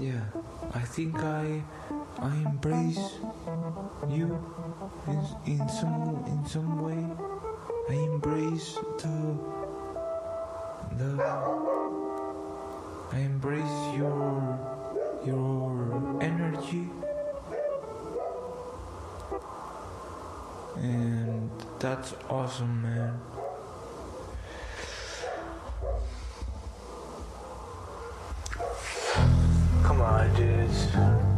yeah, I think I I embrace you in, in some in some way. I embrace the the I embrace your your energy and that's awesome man Yes.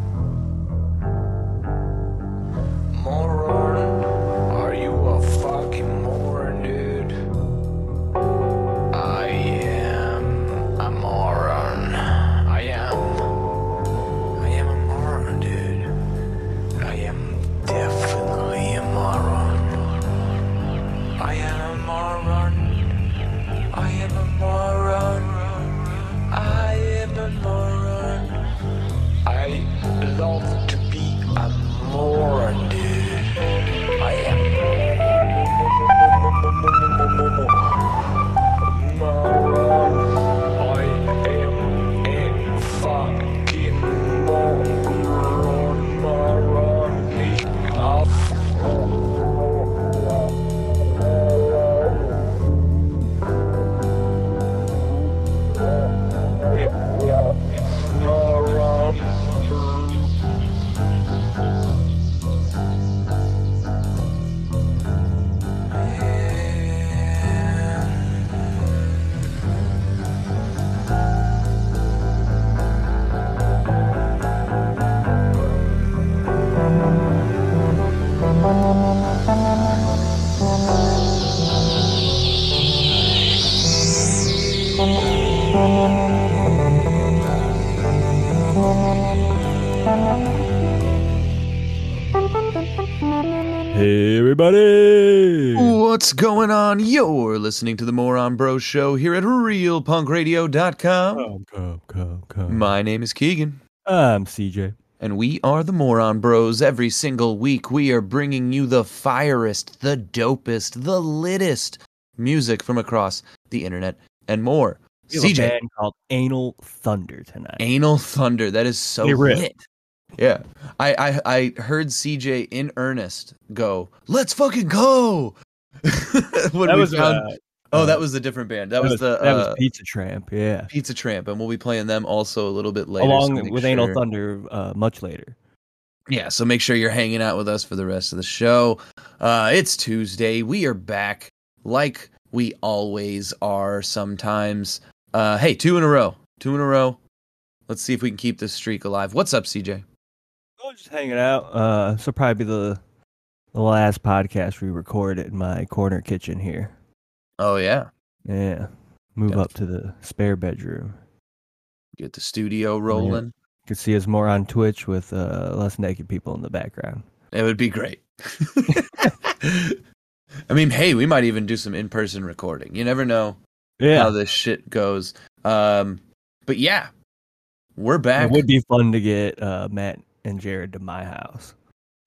Hey, everybody! What's going on? You're listening to the Moron Bros Show here at RealPunkRadio.com. Come, come, come, come. My name is Keegan, I'm CJ. and we are the Moron Bros. Every single week, we are bringing you the firest, the dopest, the littest music from across the internet and more. We have a CJ, band called Anal Thunder tonight. Anal Thunder. That is so lit. Yeah, I, I I heard CJ in earnest go, "Let's fucking go!" when that we was found uh, Oh, uh, that was a different band. That, was, the that uh, was Pizza Tramp, yeah. Pizza Tramp, and we'll be playing them also a little bit later. Along make with Anal Thunder, uh, much later. Yeah, so make sure you're hanging out with us for the rest of the show. Uh, it's Tuesday. We are back like we always are sometimes. Uh, hey, two in a row. Two in a row. Let's see if we can keep this streak alive. What's up, CJ? Oh, just hanging out. Uh, so probably be the the last podcast we recorded in my corner kitchen here. Oh, yeah. Yeah. Move Got up to the spare bedroom. Get the studio rolling. You can see us more on Twitch with uh, less naked people in the background. It would be great. I mean, hey, we might even do some in person recording. You never know. Yeah. how this shit goes. Um, but yeah, we're back. It would be fun to get uh, Matt and Jared to my house.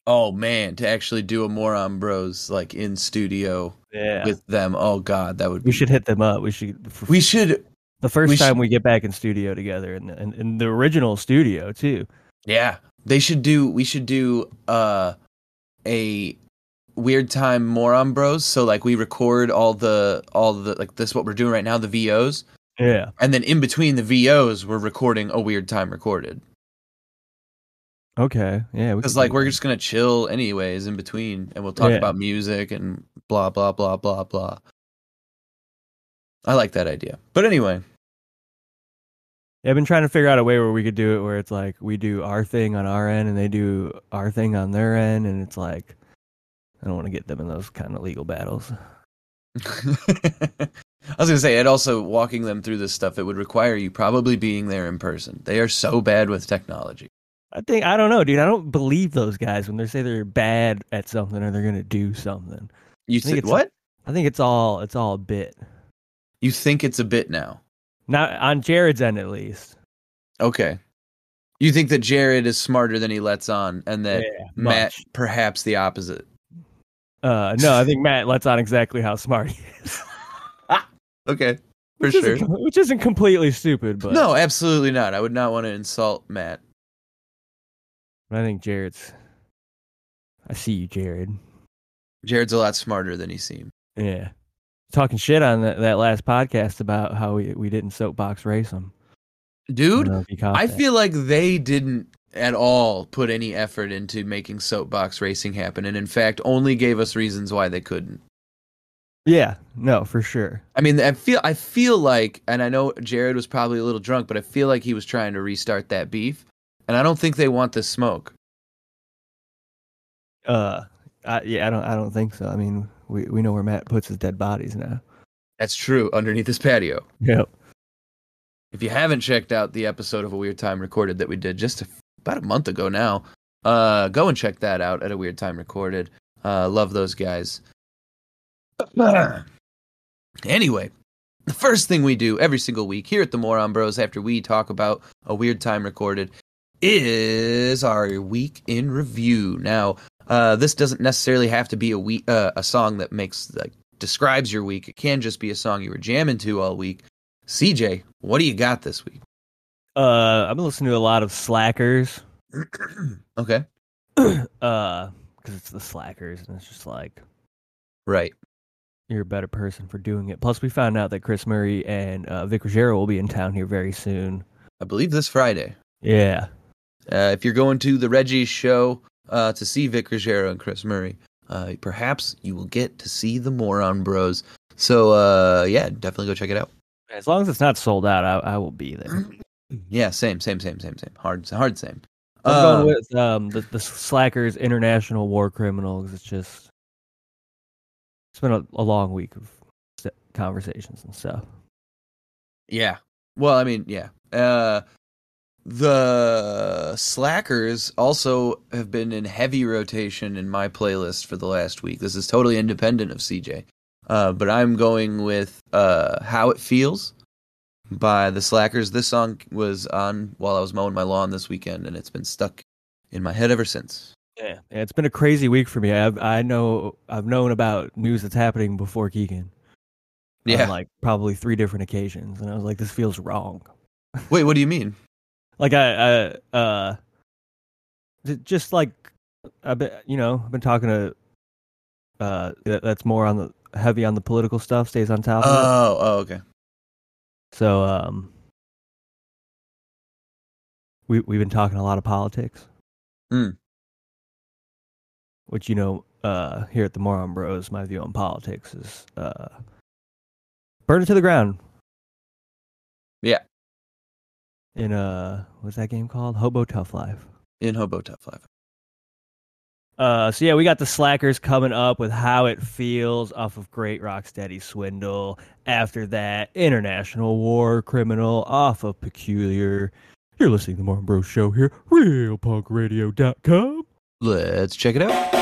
oh man, to actually do a Moron Bros like in studio Yeah. with them. Oh god, that would be. we should hit them up. We should. We should. the first we time should- we get back in studio together, in the, in, in the original studio too. Yeah, they should do. We should do uh a weird time Moron Bros. So like we record all the all the like this what we're doing right now the VOs, Yeah. and then in between the VOs we're recording a weird time recorded. Okay. Yeah. Because like we're that. just gonna chill anyways in between, and we'll talk Yeah. about music and blah blah blah blah blah. I like that idea. But anyway, Yeah, I've been trying to figure out a way where we could do it where it's like we do our thing on our end and they do our thing on their end, and it's like I don't want to get them in those kind of legal battles. I was gonna say, and also walking them through this stuff, it would require you probably being there in person. They are so bad with technology. I think I don't know, dude. I don't believe those guys when they say they're bad at something or they're gonna do something. You think it's- what? I think it's all it's all a bit. You think it's a bit now? Not on Jared's end, at least. Okay. You think that Jared is smarter than he lets on, and that Yeah, Matt much. perhaps the opposite. Uh, no, I think Matt lets on exactly how smart he is. Okay. for which sure. Isn't, which isn't completely stupid, but No, absolutely not. I would not want to insult Matt. I think Jared's. I see you, Jared. Jared's a lot smarter than he seemed. Yeah, talking shit on that, that last podcast about how we we didn't soapbox race him. Dude, know if you caught I feel like they didn't at all put any effort into making soapbox racing happen, and in fact, only gave us reasons why they couldn't. Yeah, no, for sure. I mean, I feel I feel like, and I know Jared was probably a little drunk, but I feel like he was trying to restart that beef, and I don't think they want the smoke. Uh, I, yeah, I don't, I don't think so. I mean, we we know where Matt puts his dead bodies now. That's true. Underneath this patio. Yep. If you haven't checked out the episode of A Weird Time Recorded that we did just a, about a month ago now, uh, go and check that out at A Weird Time Recorded. Uh, love those guys. anyway, the first thing we do every single week here at the Moron Bros after we talk about A Weird Time Recorded is our week in review. Now, uh, this doesn't necessarily have to be a week, uh, a song that makes like describes your week. It can just be a song you were jamming to all week. CJ, what do you got this week? Uh, I've been listening to a lot of Slackers. okay. uh, because it's the Slackers, and it's just like Right. you're a better person for doing it. Plus, we found out that Chris Murray and uh, Vic Ruggiero will be in town here very soon. I believe this Friday. Yeah. Uh, if you're going to the Reggie's show uh, to see Vic Ruggiero and Chris Murray, uh, perhaps you will get to see the Moron Bros. So, uh, yeah, definitely go check it out. As long as it's not sold out, I, I will be there. Yeah, same, same, same, same, same. Hard, hard same. I'm Uh, going with um the, the Slackers International War Criminals. It's just it's been a, a long week of conversations and stuff. Yeah. Well, I mean, yeah. Uh the Slackers also have been in heavy rotation in my playlist for the last week. This is totally independent of CJ. Uh but I'm going with uh How It Feels by the Slackers. This song was on while I was mowing my lawn this weekend and it's been stuck in my head ever since. Yeah, yeah it's been a crazy week for me. I've I know I've known about news that's happening before Keegan. Yeah. on like probably three different occasions, and I was like, this feels wrong. Wait, what do you mean? Like I, I uh, just like I've been, you know, I've been talking to uh, that's more on the heavy on the political stuff, stays on top of it. Oh, oh, okay. So um we we've been talking a lot of politics. Hmm. Which you know, uh here at the Moron Bros, my view on politics is uh burn it to the ground. Yeah. In uh what's that game called? Hobo Tough Life. In Hobo Tough Life. Uh, so yeah, we got the Slackers coming up with "How It Feels" off of Great Rocksteady Swindle. After that, International War Criminal off of Peculiar. You're listening to the Moron Bros Show here, RealPunkRadio.com. Let's check it out.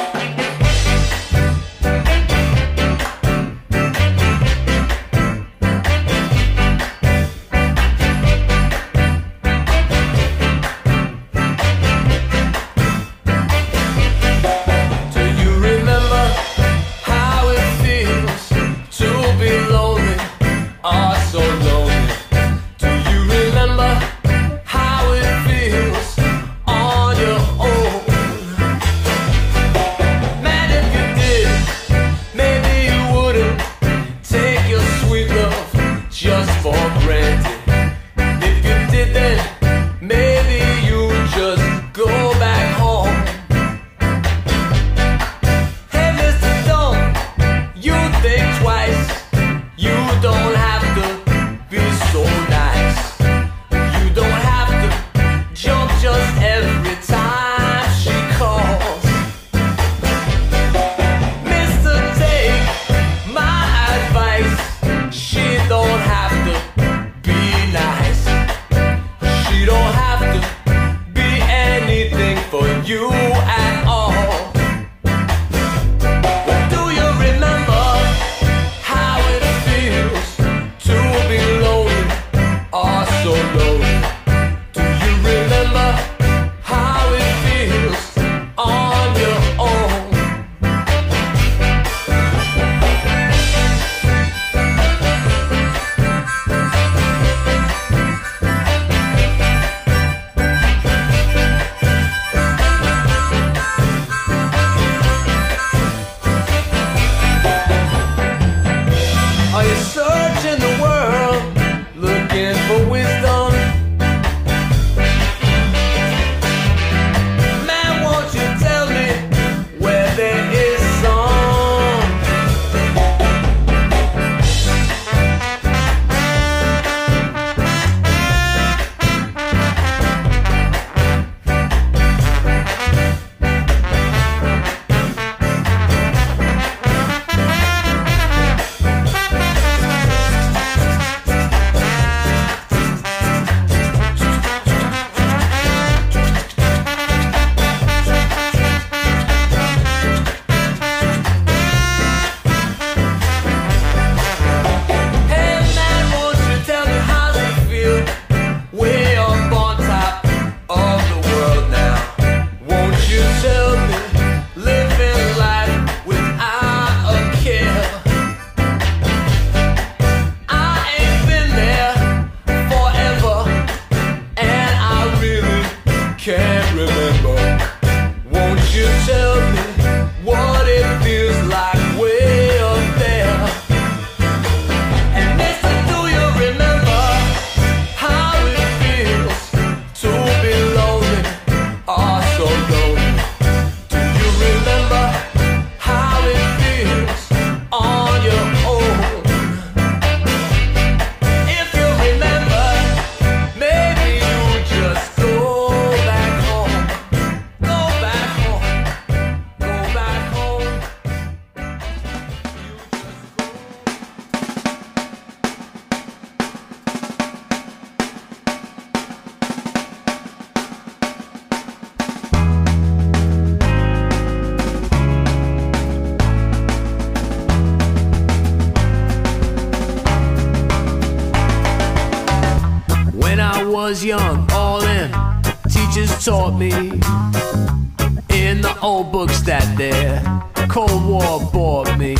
In the old books that their Cold War bored me.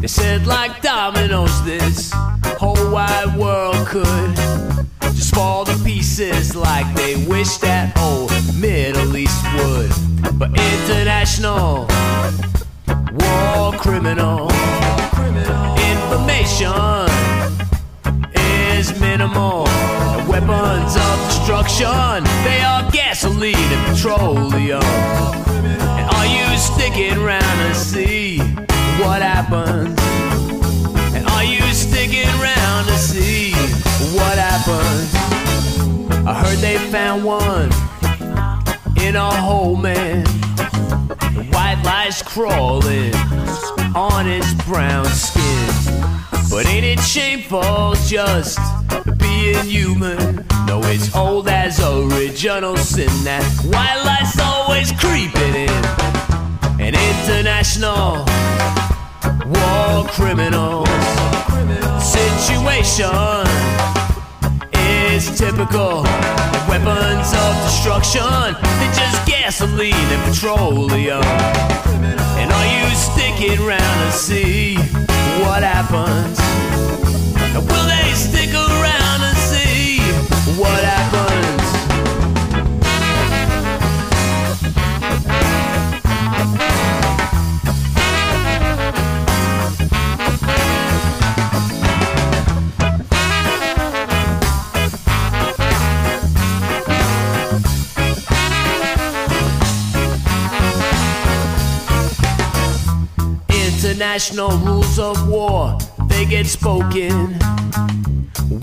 They said, like dominoes, this whole wide world could just fall to pieces like they wish that old Middle East would. But international war criminal information is minimal. Weapons of destruction, they are gasoline and petroleum. And are you sticking around to see what happens? And are you sticking around to see what happens? I heard they found one in a hole, man. White lies crawling on his brown skin. But ain't it shameful just being human? No, it's old as original sin that light's always creeping in. An international war criminals situation is typical. Weapons of destruction, they're just gasoline and petroleum. And are you sticking around to see what happens? Will they stick around and see what happens? International rules of war, they get spoken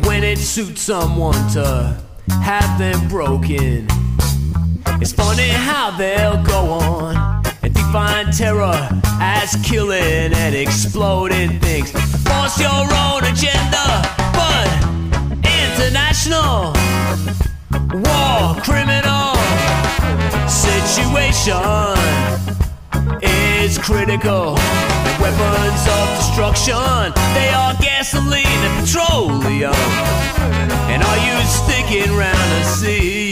when it suits someone to have them broken. It's funny how they'll go on and define terror as killing and exploding things. Force your own agenda, but international war criminal situation is critical. Weapons of destruction, they are gasoline and petroleum. And are you sticking around to see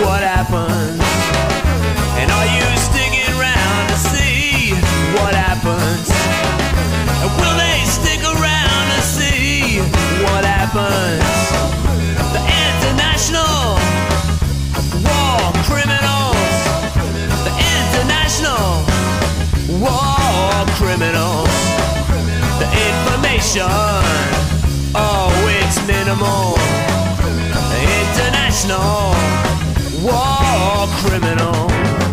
what happens? And are you sticking around to see what happens? And will they stick around to see what happens? The international war criminals. The international war criminals. The information, oh, it's minimal. international war criminal.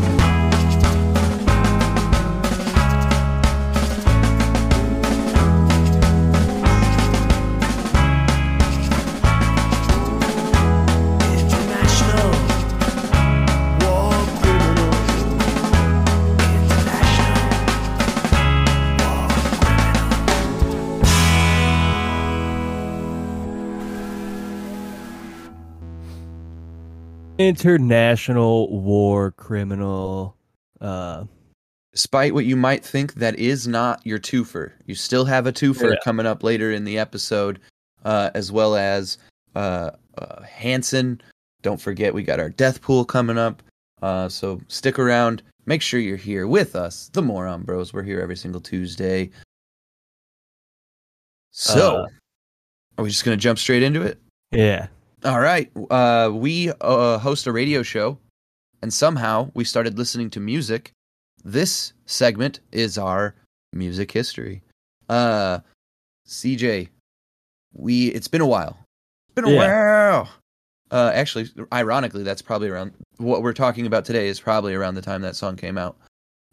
International war criminal. Uh, Despite what you might think, that is not your twofer. You still have a twofer Yeah. coming up later in the episode, uh, as well as uh, uh, Hanson. Don't forget, we got our death pool coming up. Uh, so stick around. Make sure you're here with us, the Moron Bros. We're here every single Tuesday. So, Uh, are we just gonna jump straight into it? yeah. All right. Uh, we uh, host a radio show, and somehow we started listening to music. This segment is our music history. Uh, CJ, we it's been a while. It's been a while. Uh, actually, ironically, that's probably around what we're talking about today is probably around the time that song came out.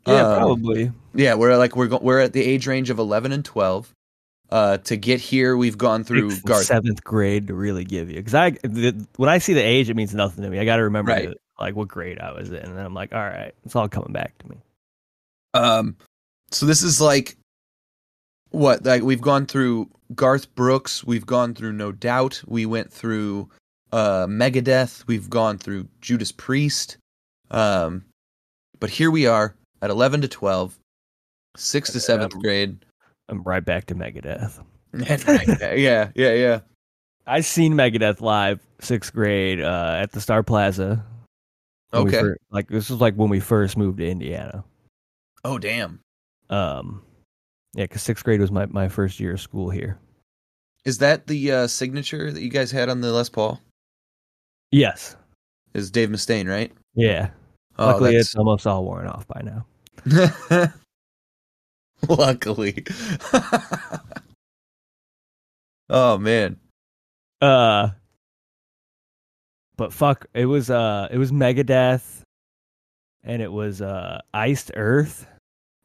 Yeah, Uh, probably. Yeah, we're like we're go- we're at the age range of eleven and twelve. Uh, to get here, we've gone through Garth. seventh grade to really give you because I the, when I see the age, it means nothing to me. I got to remember Right. the- like what grade I was in, and then I'm like, all right, it's all coming back to me. Um, so this is like what like we've gone through Garth Brooks, we've gone through No Doubt, we went through uh Megadeth, we've gone through Judas Priest. Um, but here we are at 11 to 12, 6th to 7th Um, grade. I'm right back to Megadeth. yeah, yeah, yeah. I seen Megadeth live sixth grade uh, at the Star Plaza. Okay. fir- like this was like when we first moved to Indiana. Oh damn. Um, yeah, because sixth grade was my, my first year of school here. Is that the uh signature that you guys had on the Les Paul? Yes. Is Dave Mustaine, right? Yeah. Oh, Luckily, that's- it's almost all worn off by now. Luckily. oh man. Uh, but fuck, it was uh, it was Megadeth, and it was uh, Iced Earth,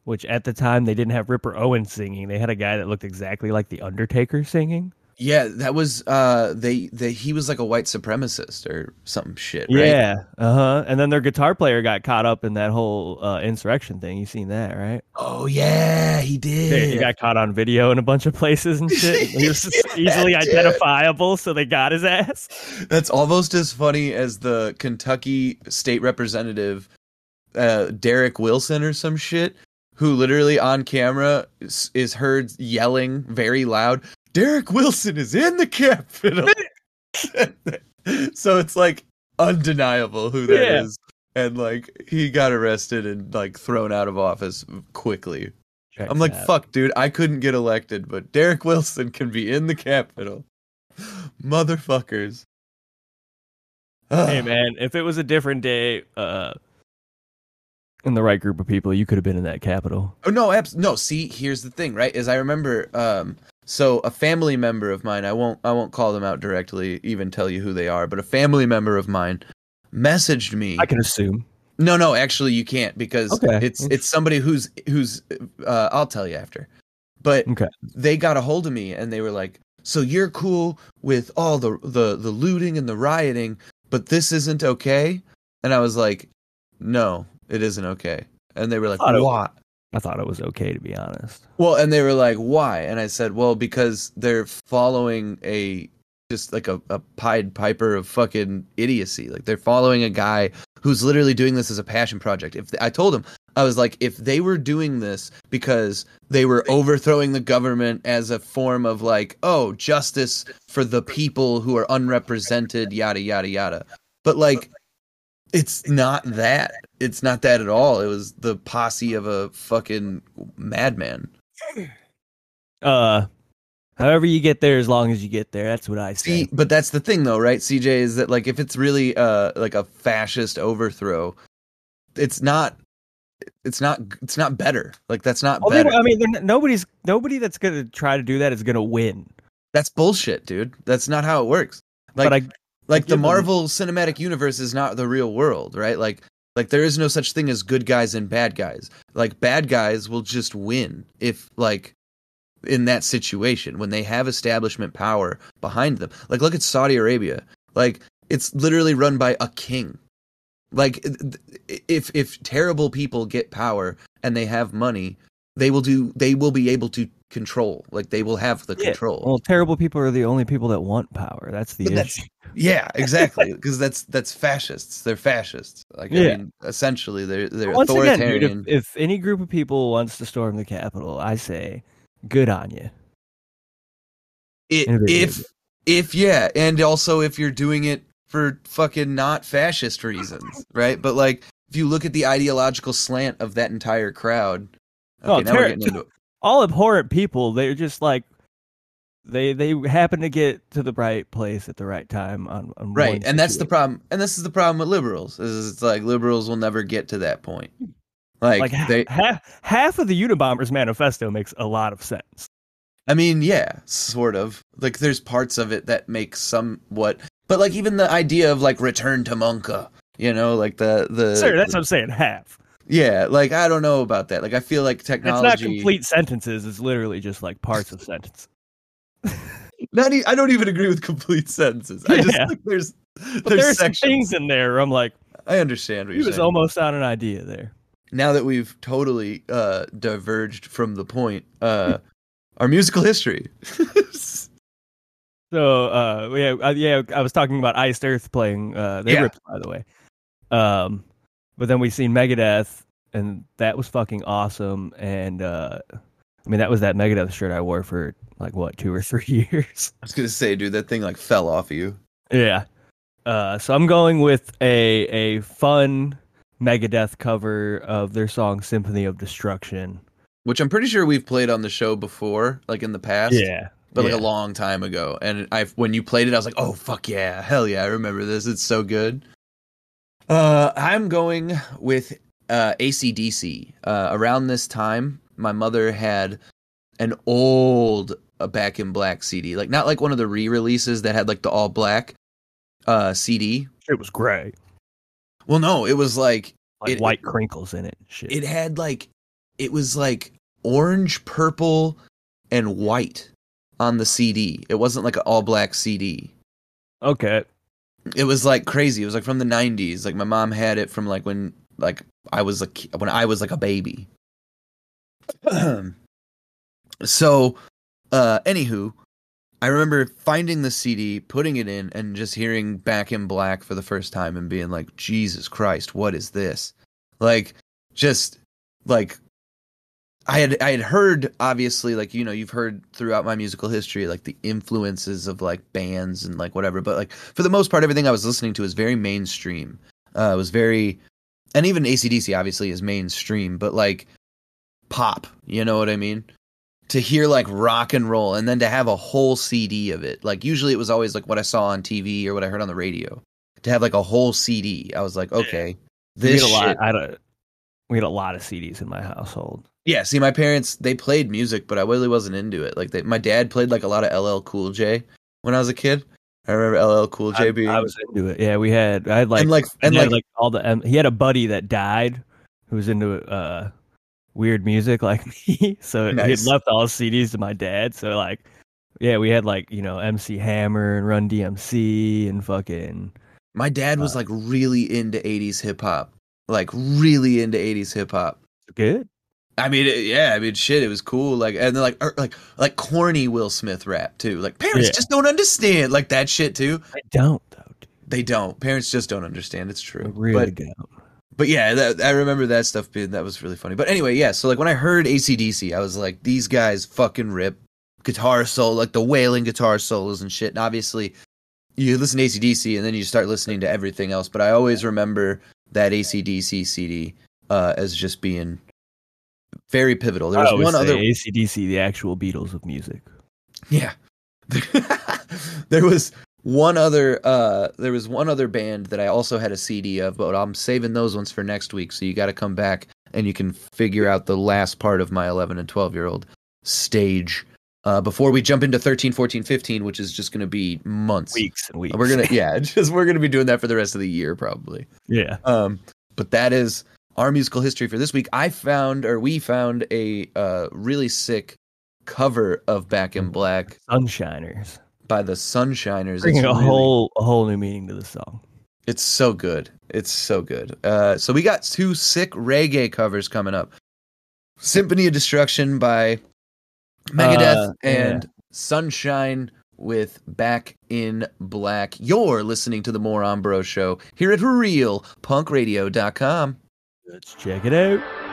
which at the time they didn't have Ripper Owens singing. They had a guy that looked exactly like the Undertaker singing. Yeah, that was uh they they he was like a white supremacist or some shit, right? Yeah, uh huh. And then their guitar player got caught up in that whole uh, insurrection thing. You seen that, right? Oh yeah, he did. he got caught on video in a bunch of places and shit. He was Yeah, easily dude. identifiable, so they got his ass. That's almost as funny as the Kentucky state representative uh Derek Wilson or some shit who literally on camera is, is heard yelling very loud, "Derek Wilson is in the Capitol." so it's like undeniable who that is, Yeah. And like he got arrested and like thrown out of office quickly. Check I'm like, that. fuck, dude, I couldn't get elected, but Derek Wilson can be in the Capitol. Motherfuckers. Hey man, if it was a different day, uh, in the right group of people, you could have been in that Capitol. Oh no, abs- no. See, here's the thing, right? Is I remember, um, so a family member of mine, I won't, I won't call them out directly, even tell you who they are, but a family member of mine messaged me. I can assume. No, no, actually, you can't because Okay. it's it's somebody who's who's. Uh, I'll tell you after, but Okay. they got a hold of me and they were like, "So you're cool with all the the the looting and the rioting, but this isn't okay?" And I was like, "No, it isn't okay." And they were like, "Why?" I thought it was okay to be honest. Well, and they were like, "Why?" And I said, "Well, because they're following a just like a, a Pied Piper of fucking idiocy. Like they're following a guy who's literally doing this as a passion project. If I told him, I was like, if they were doing this because they were overthrowing the government as a form of like, oh, justice for the people who are unrepresented, yada yada yada. But like, it's not that. It's not that at all. It was the posse of a fucking madman. Uh, however you get there, as long as you get there, that's what I say. See, but that's the thing though, right? CJ is that like if it's really uh like a fascist overthrow, it's not it's not it's not better. Like that's not better. I mean, nobody's nobody that's gonna try to do that is gonna win. That's bullshit, dude. That's not how it works. Like but I like the give them- Marvel Cinematic Universe is not the real world, right? Like like there is no such thing as good guys and bad guys. Like bad guys will just win if like in that situation when they have establishment power behind them. Like look at Saudi Arabia. Like it's literally run by a king. Like if if terrible people get power and they have money, they will do they will be able to control. Like they will have the Yeah, control. well, terrible people are the only people that want power. That's the But that's- issue. Yeah, exactly. Because that's that's fascists. They're fascists. Like I Yeah. mean, essentially, they're they're Once again, authoritarian. dude, if, if any group of people wants to storm the Capitol, I say, good on you. I- in a video if if yeah, and also if you're doing it for fucking not fascist reasons, right? But like, if you look at the ideological slant of that entire crowd, oh, okay, Oh, now ter- we're getting into All abhorrent people, they're just like they they happen to get to the right place at the right time on, on right, and that's the problem. And this is the problem with liberals. Is it's like liberals will never get to that point. Hmm. Like, Like they, half half of the Unabomber's manifesto makes a lot of sense. I mean, yeah, sort of. Like there's parts of it that make somewhat but like even the idea of like return to Monka, you know, like the the Sir, that's what I'm saying. Half. Yeah, like I don't know about that. Like I feel like technology. It's not complete sentences. It's literally just like parts of sentence. Not e- I don't even agree with complete sentences. I just Yeah. like there's But there's there's some things in there where I'm like, I understand what he you're was saying. almost on an idea there. now that we've totally uh diverged from the point, uh our musical history. So uh yeah uh, yeah I was talking about Iced Earth playing uh they Yeah. ripped by the way. Um but then we seen Megadeth and that was fucking awesome and uh I mean that was that Megadeth shirt I wore for like what 2 or 3 years. I was gonna say, dude, that thing like fell off of you. yeah. Uh so I'm going with a a fun Megadeth cover of their song Symphony of Destruction. Which I'm pretty sure we've played on the show before, like in the past. Yeah. But like yeah. a long time ago. And I when you played it, I was like, oh fuck yeah, hell yeah, I remember this. It's so good. Uh I'm going with uh ACDC. Uh around this time, my mother had an old uh, back in black CD. Like not like one of the re-releases that had like the all black uh CD. it was gray. Well no, it was like Like It- white crinkles in it. Shit. it had like it was like orange, purple, and white on the CD. It wasn't like an all black CD. okay. It was like crazy. It was like from the '90s. Like my mom had it from like when like I was like when I was like a baby. so, uh, anywho, I remember finding the CD, putting it in, and just hearing Back in Black for the first time and being like, Jesus Christ, what is this? Like, just like I had I had heard obviously like you know you've heard throughout my musical history like the influences of like bands and like whatever but like for the most part everything I was listening to is very mainstream uh it was very and even ACDC obviously is mainstream but like pop you know what I mean to hear like rock and roll and then to have a whole CD of it like usually it was always like what I saw on TV or what I heard on the radio to have like a whole CD I was like okay we this had a lot. shit I don't. We had a lot of CDs in my household. Yeah, see, my parents they played music, but I really wasn't into it. Like, they, my dad played like a lot of LL Cool J when I was a kid. I remember LL Cool J I, being I was into it. Yeah, we had. I had like and like and like, like all the. Um, he had a buddy that died, who was into uh weird music like me. So he had left all CDs to my dad. So like, yeah, we had like you know MC Hammer and Run DMC and fucking. my dad was uh, like really into '80s hip hop, like really into '80s hip hop. Good. I mean, it- yeah, I mean, shit, it was cool. Like, and then like, er, like, like corny Will Smith rap too. Like, parents Yeah. just don't understand like that shit too. I don't though. Dude. They don't. Parents just don't understand. It's I true. really but don't. But yeah, that, I remember that stuff being that was really funny. But anyway, yeah. So like when I heard ACDC, I was like, these guys fucking rip guitar solo, like the wailing guitar solos and shit. And obviously, you listen to ACDC and then you start listening to everything else. But I always remember that ACDC CD uh, as just being very pivotal. There was one other, ACDC, the actual Beatles of music. yeah. there was one other uh there was one other band that I also had a CD of, but I'm saving those ones for next week, so you got to come back and you can figure out the last part of my 11 and 12 year old stage uh, before we jump into 13, 14, 15, which is just going to be months. Weeks and weeks. We're gonna yeah, just we're gonna be doing that for the rest of the year probably. yeah. Um, but that is our musical history for this week. I found or we found a uh, really sick cover of Back in Black Sunshiners. by the Sunshiners. Bringing It's a really- whole a whole new meaning to the song. It's so good. It's so good. Uh, so we got two sick reggae covers coming up. Symphony of Destruction by Megadeth Uh, yeah. and Sunshine with Back in Black. You're listening to the Moron Bro Show here at RealPunkRadio.com. Let's check it out.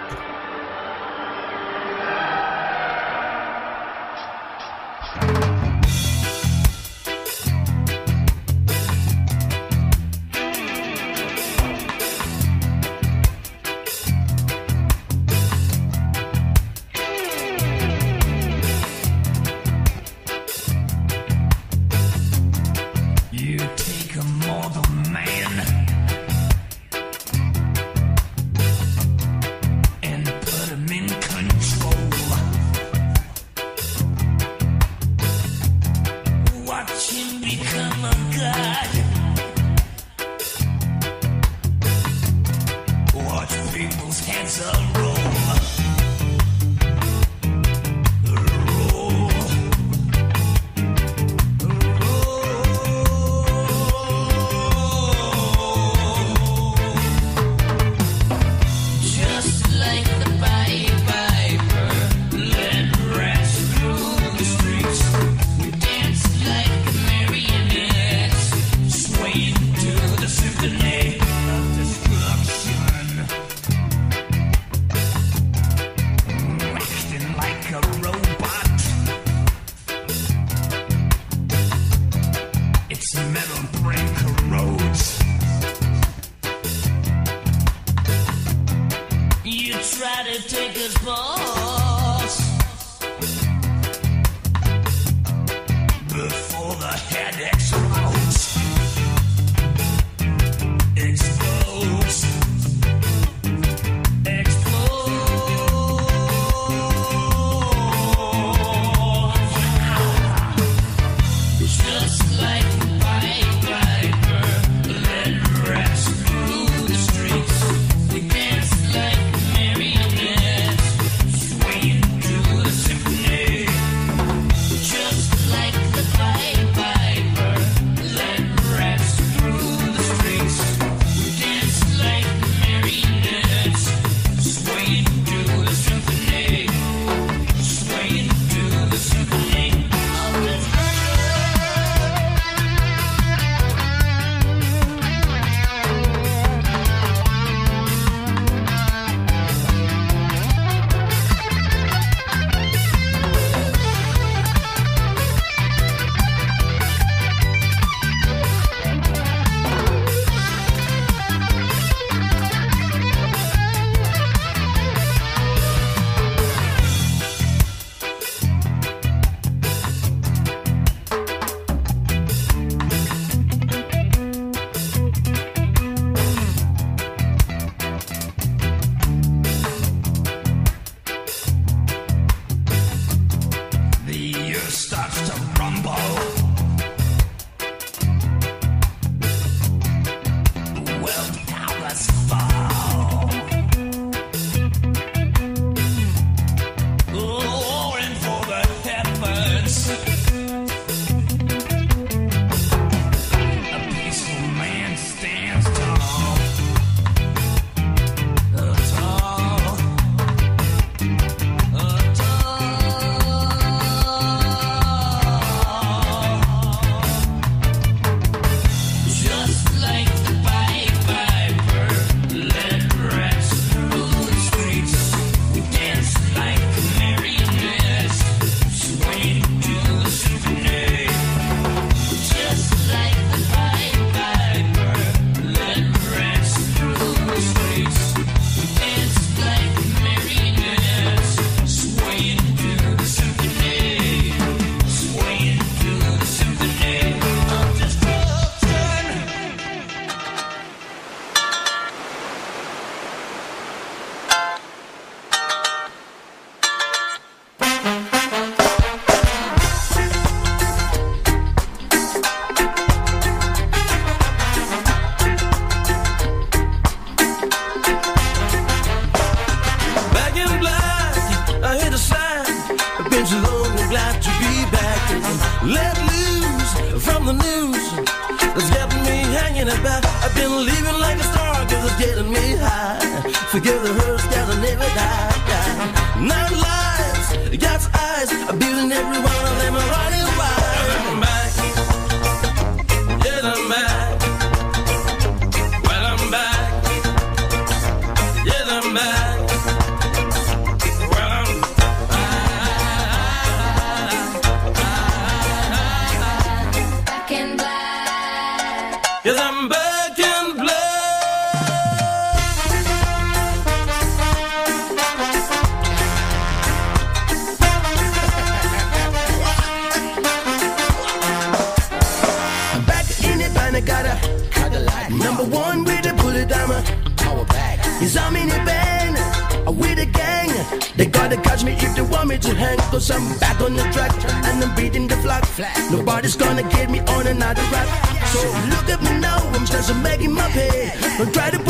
Look at me now, I'm just making my pay. Don't try to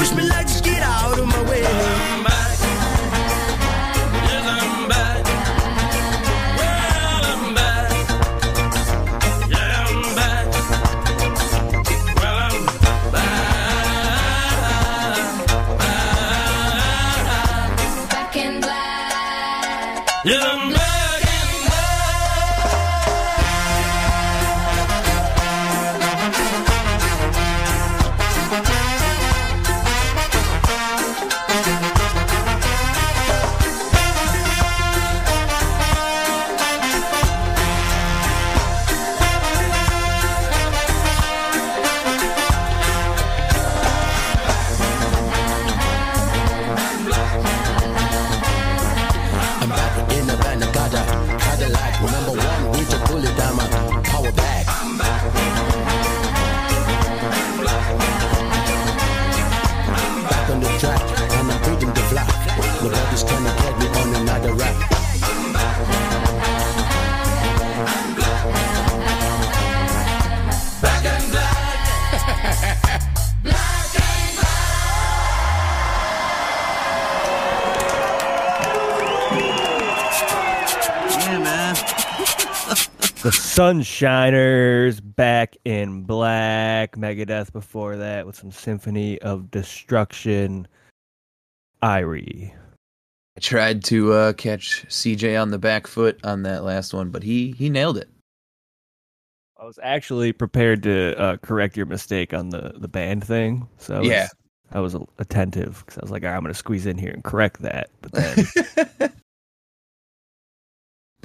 The Sunshiners back in black. Megadeth before that with some Symphony of Destruction. Irie. I tried to uh, catch CJ on the back foot on that last one, but he he nailed it. I was actually prepared to uh, correct your mistake on the, the band thing. So I was, Yeah. I was attentive because I was like, "All right, I'm going to squeeze in here and correct that. But then,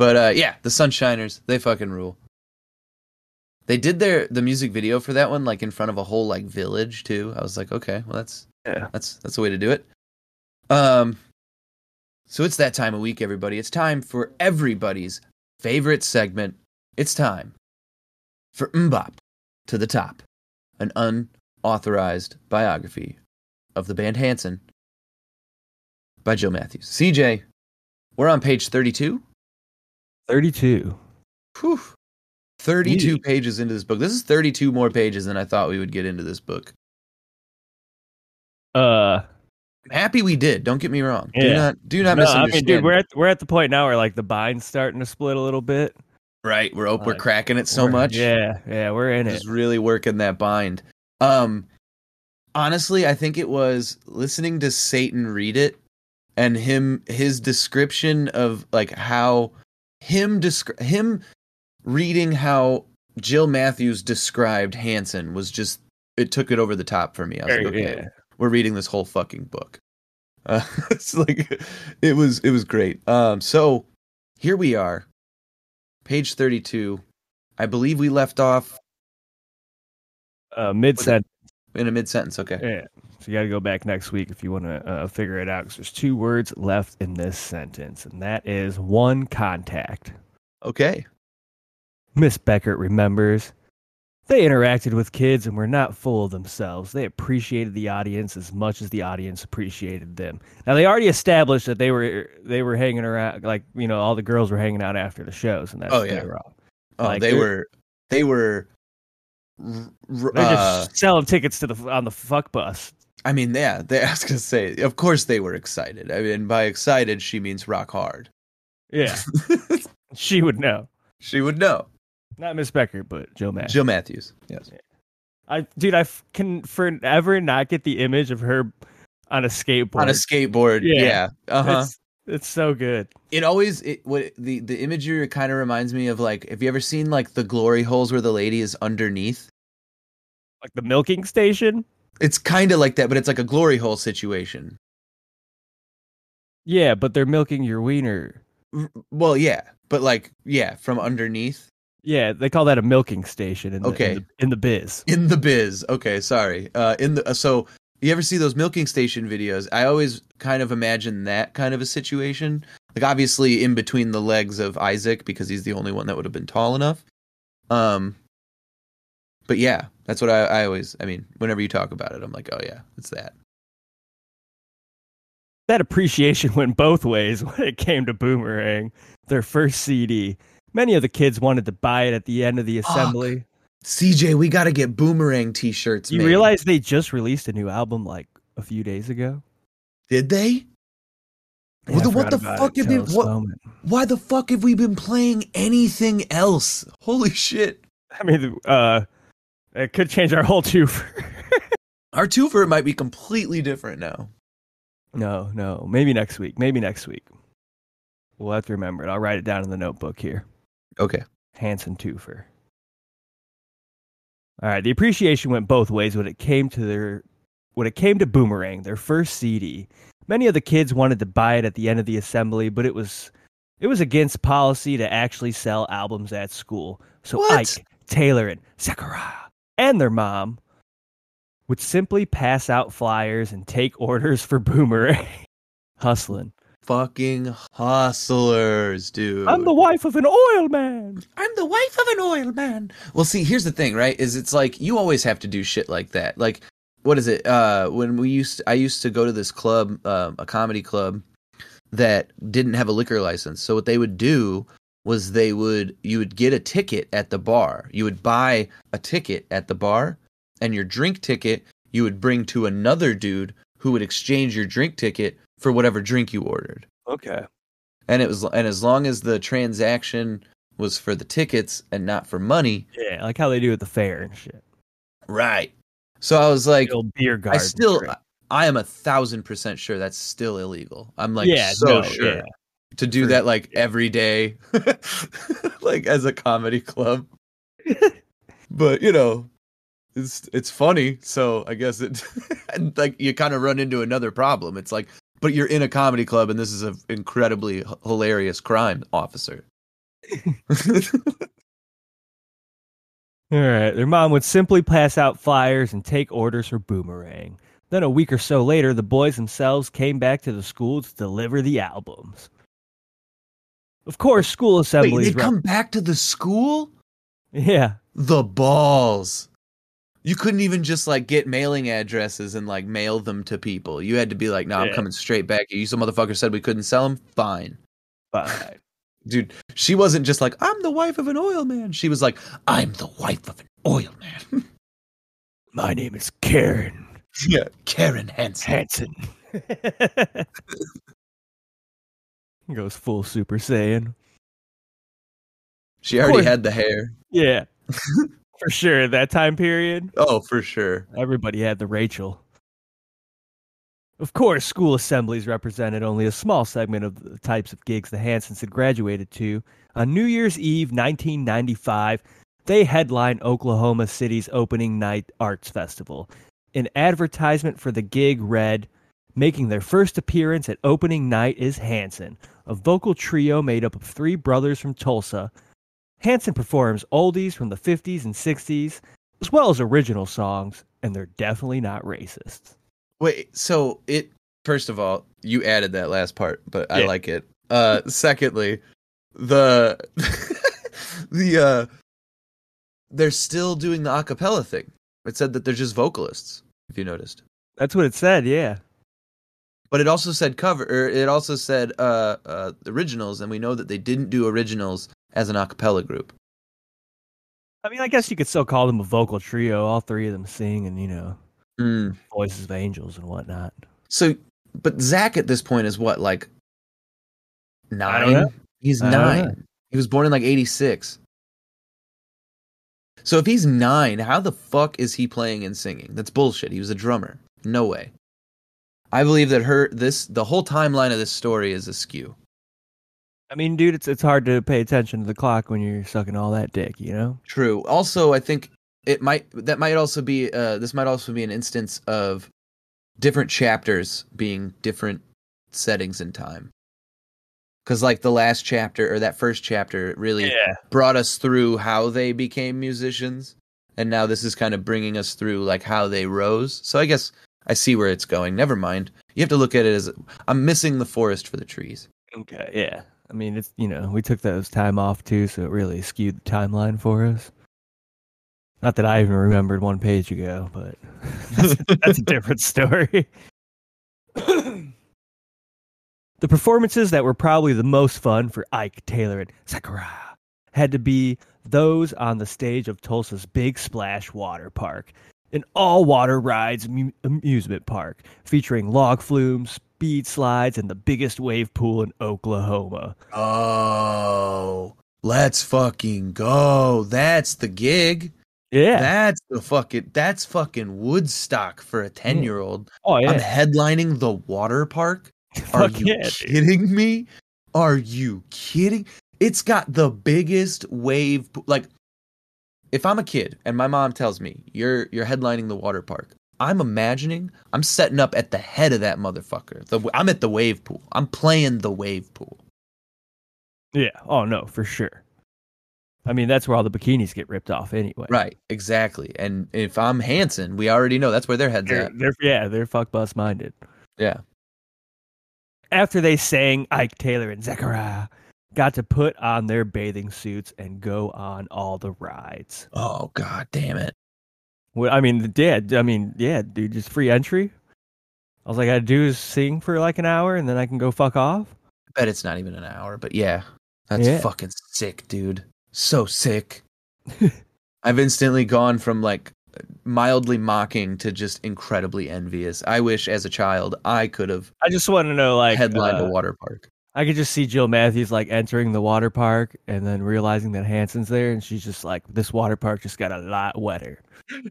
But uh, yeah, the Sunshiners, they fucking rule. They did their the music video for that one like in front of a whole like village too. I was like, okay, well that's Yeah. that's that's the way to do it. Um, so it's that time of week, everybody. It's time for everybody's favorite segment. It's time for MMMBop to the top, an unauthorized biography of the band Hanson by Joe Matthews. CJ, we're on page thirty-two. 32. Whew. 32 Ye- pages into this book. This is 32 more pages than I thought we would get into this book. Uh, I'm happy we did. Don't get me wrong. Do Yeah. not do not no, I mean, dude, we're at we're at the point now where like the bind's starting to split a little bit. right. We're op- we're cracking it so We're- much. Yeah, yeah, we're in it. Just really working that bind. Um honestly, I think it was listening to Satan read it and him his description of like how him descri- him reading how Jill Matthews described Hanson was just it took it over the top for me. I was like, okay, yeah. we're reading this whole fucking book. Uh, it's like it was it was great. Um, so here we are, page thirty-two. I believe we left off Uh, mid set. in a mid sentence. Okay. Yeah. So you got to go back next week if you want to uh, figure it out. Because there's two words left in this sentence, and that is one contact. Okay. Miss Beckert remembers. They interacted with kids and were not full of themselves. They appreciated the audience as much as the audience appreciated them. Now they already established that they were they were hanging around like you know all the girls were hanging out after the shows and that's Oh, they yeah. were. Oh, Like, they were they were. r- r- They're uh, just selling tickets to the on the fuck bus. I mean, yeah. They, I was gonna say, of course they were excited. I mean, by excited, she means rock hard. Yeah, she would know. she would know. Not Miss Becker, but Joe Mack. Jill Matthews. Yes. I dude, I f- can forever not get the image of her on a skateboard. on a skateboard. Yeah. Yeah. Uh huh. It's, it's so good. It always it what the the imagery kind of reminds me of like have you ever seen like the glory holes where the lady is underneath? Like the milking station. It's kind of like that, but it's like a glory hole situation. Yeah, but they're milking your wiener. R- Well, yeah, but like yeah, from underneath Yeah, they call that a milking station in the, Okay. in the, in the biz. in the biz. Okay, sorry. Uh, in the uh, so you ever see those milking station videos? I always kind of imagine that kind of a situation. Like obviously in between the legs of Isaac because he's the only one that would have been tall enough. Um, but yeah, that's what I, I always. I mean, whenever you talk about it, I'm like, oh yeah, it's that. That appreciation went both ways when it came to Boomerang, their first CD. Many of the kids wanted to buy it at the end of the Fuck. assembly. CJ, we got to get boomerang T-shirts. You made. realize they just released a new album like a few days ago? Did they? Yeah, Well, I then what the fuck have till you- this what- Why the fuck have we been playing anything else? Holy shit! I mean, uh, it could change our whole two. Our two for it might be completely different now. no, no, maybe next week. Maybe next week. We'll have to remember it. I'll write it down in the notebook here. Okay. Hanson Twofer. All right, the appreciation went both ways when it came to their when it came to Boomerang, their first CD. Many of the kids wanted to buy it at the end of the assembly, but it was it was against policy to actually sell albums at school. So What? Ike, Taylor, and Zachary and their mom would simply pass out flyers and take orders for Boomerang. Hustling. Fucking hustlers, dude. I'm the wife of an oil man. I'm the wife of an oil man. Well, see, here's the thing, right? Is it's like you always have to do shit like that. Like, what is it? Uh, when we used, I used to go to this club, um, a comedy club that didn't have a liquor license. So what they would do was they would, you would get a ticket at the bar. You would buy a ticket at the bar, and your drink ticket you would bring to another dude who would exchange your drink ticket for whatever drink you ordered Okay. and it was and as long as the transaction was for the tickets and not for money Yeah, like how they do at the fair and shit. right so i was like The old beer i still trick. i am a thousand percent sure that's still illegal i'm like Yeah, so no, sure yeah. To do For- that like every day like as a comedy club but you know it's it's funny so i guess it like you kind of run into another problem it's like but you're in a comedy club and this is an incredibly h- hilarious crime officer All right. Their mom would simply pass out flyers and take orders for Boomerang. Then a week or so later, the boys themselves came back to the school to deliver the albums. Of course, school Wait, assemblies. they come back to the school? yeah. The balls. You couldn't even just like get mailing addresses and like mail them to people. You had to be like, "No, I'm coming straight back." You some motherfucker said we couldn't sell them. Fine, Fine. dude. She wasn't just like, "I'm the wife of an oil man." She was like, "I'm the wife of an oil man." My name is Karen yeah, Karen Hanson. Hanson. Goes full Super Saiyan. She already had the hair. Yeah. For sure. That time period. Oh, for sure. Everybody had the Rachel. Of course, school assemblies represented only a small segment of the types of gigs the Hansons had graduated to. On New Year's Eve 1995, they headlined Oklahoma City's opening night arts festival. An advertisement for the gig read, Making their first appearance at opening night is Hanson, a vocal trio made up of three brothers from Tulsa. Hanson performs oldies from the 50s and 60s, as well as original songs, and they're definitely not racist. Wait, so it first of all, you added that last part, but I like it. Uh secondly, the the uh they're still doing the acapella thing. It said that they're just vocalists, if you noticed. That's what it said, yeah. But it also said cover or it also said uh uh originals and we know that they didn't do originals as an acapella group. I mean, I guess you could still call them a vocal trio. All three of them sing and, you know, Mm. voices of angels and whatnot. So but Zach at this point is what, like nine? He's I don't know. nine. He was born in like eighty six. So if he's nine, how the fuck is he playing and singing? That's bullshit. He was a drummer. No way. I believe that her this the whole timeline of this story is askew. I mean, dude, it's it's hard to pay attention to the clock when you're sucking all that dick, you know? True. Also, I think it might that might also be uh this might also be an instance of different chapters being different settings in time. Cuz like the last chapter or that first chapter really Yeah. brought us through how they became musicians and now this is kind of bringing us through like how they rose. So I guess I see where it's going. Never mind. You have to look at it as I'm missing the forest for the trees. Okay, yeah. I mean, it's you know, we took those time off too, so it really skewed the timeline for us. Not that I even remembered one page ago, but that's, that's a different story. the performances that were probably the most fun for Ike Taylor and Zachary had to be those on the stage of Tulsa's Big Splash Water Park, an all-water rides amu- amusement park featuring log flumes, speed slides, and the biggest wave pool in Oklahoma. Oh, let's fucking go. That's the gig. Yeah. That's the fucking that's fucking Woodstock for a mm. 10-year-old. oh yeah. I'm headlining the water park. Are Fuck you yeah, dude. kidding me? Are you kidding? It's got the biggest wave like if I'm a kid and my mom tells me you're you're headlining the water park, I'm imagining I'm setting up at the head of that motherfucker. The, I'm at the wave pool. I'm playing the wave pool. Yeah. Oh no, for sure. I mean, that's where all the bikinis get ripped off anyway. Right, exactly. And if I'm Hanson, we already know that's where their heads They're, at. they're yeah, they're fuck bus minded. Yeah. After they sang, Ike Taylor and Zechariah got to put on their bathing suits and go on all the rides. Oh god damn it. Well, I mean, the yeah, I mean, yeah, dude, just free entry. All I gotta do is sing for like an hour, and then I can go fuck off. I bet it's not even an hour, but yeah. That's Yeah. fucking sick, dude. So sick. I've instantly gone from like mildly mocking to just incredibly envious. I wish as a child I could have I just want to know, like, headlined uh, a water park. I could just see Jill Matthews like entering the water park and then realizing that Hanson's there, and she's just like, "This water park just got a lot wetter."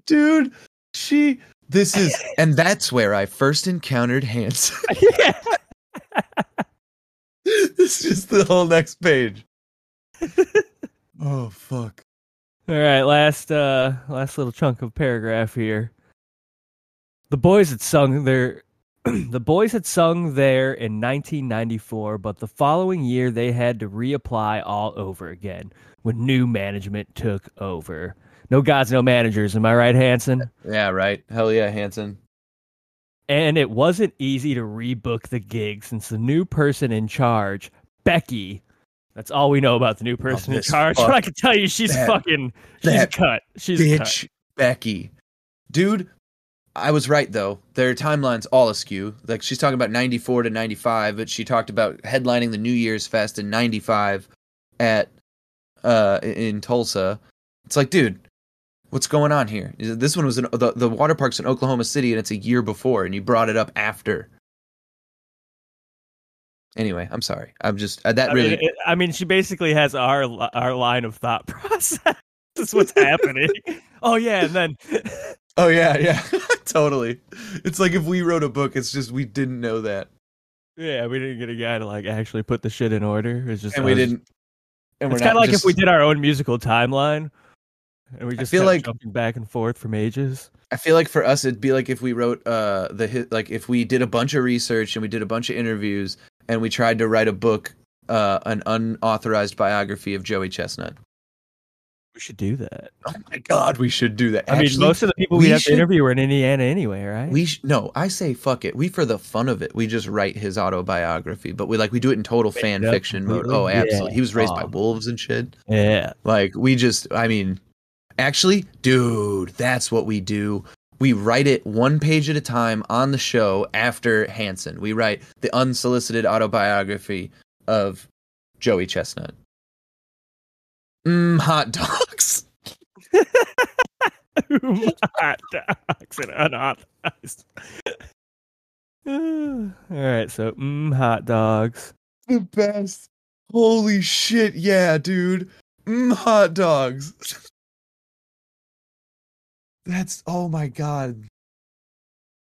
Dude, she this is and that's where I first encountered Hanson. yeah. this is just the whole next page. oh fuck. All right, last uh last little chunk of paragraph here. The boys had sung their the boys had sung there in 1994, but the following year they had to reapply all over again when new management took over. No gods, no managers. Am I right, Hanson? Yeah, right. Hell yeah, Hanson. And it wasn't easy to rebook the gig since the new person in charge, Becky. That's all we know about the new oh, person in charge. But I can tell you, she's that- fucking. She's cut. She's cut. bitch Becky. Dude, I was right though. Their timeline's all askew. Like she's talking about 94 to 95, but she talked about headlining the New Year's Fest in 95 at uh in Tulsa. It's like, dude, what's going on here? This one was in the the water park's in Oklahoma City and it's a year before and you brought it up after. Anyway, I'm sorry. I'm just uh, that I really mean, it- I mean, she basically has our our line of thought process. this is what's happening. oh yeah, and then Oh yeah, yeah. totally. It's like if we wrote a book, it's just we didn't know that. yeah, we didn't get a guy to like actually put the shit in order. It's just and we us- didn't. And It's kind of like if we did our own musical timeline, and we just feel kept like- jumping back and forth from ages. I feel like for us, it'd be like if we wrote uh the hit, like if we did a bunch of research and we did a bunch of interviews and we tried to write a book, uh, an unauthorized biography of Joey Chestnut. We should do that. Oh my God, we should do that. I mean, most of the people we we have should- to interview are in Indiana anyway, right? we sh- no, I say fuck it. We for the fun of it, we just write his autobiography, but we like we do it in total Make fan up fiction mode. Oh, absolutely. Yeah. He was raised by wolves and shit. yeah. Like we just I mean actually, dude, that's what we do. We write it one page at a time on the show after Hanson. We write the unsolicited autobiography of Joey Chestnut. Mmm, hot dogs. Hot dogs and unauthorized. All right, so mm, hot dogs. The best. Holy shit, yeah, dude. Mmm, hot dogs. That's oh my god.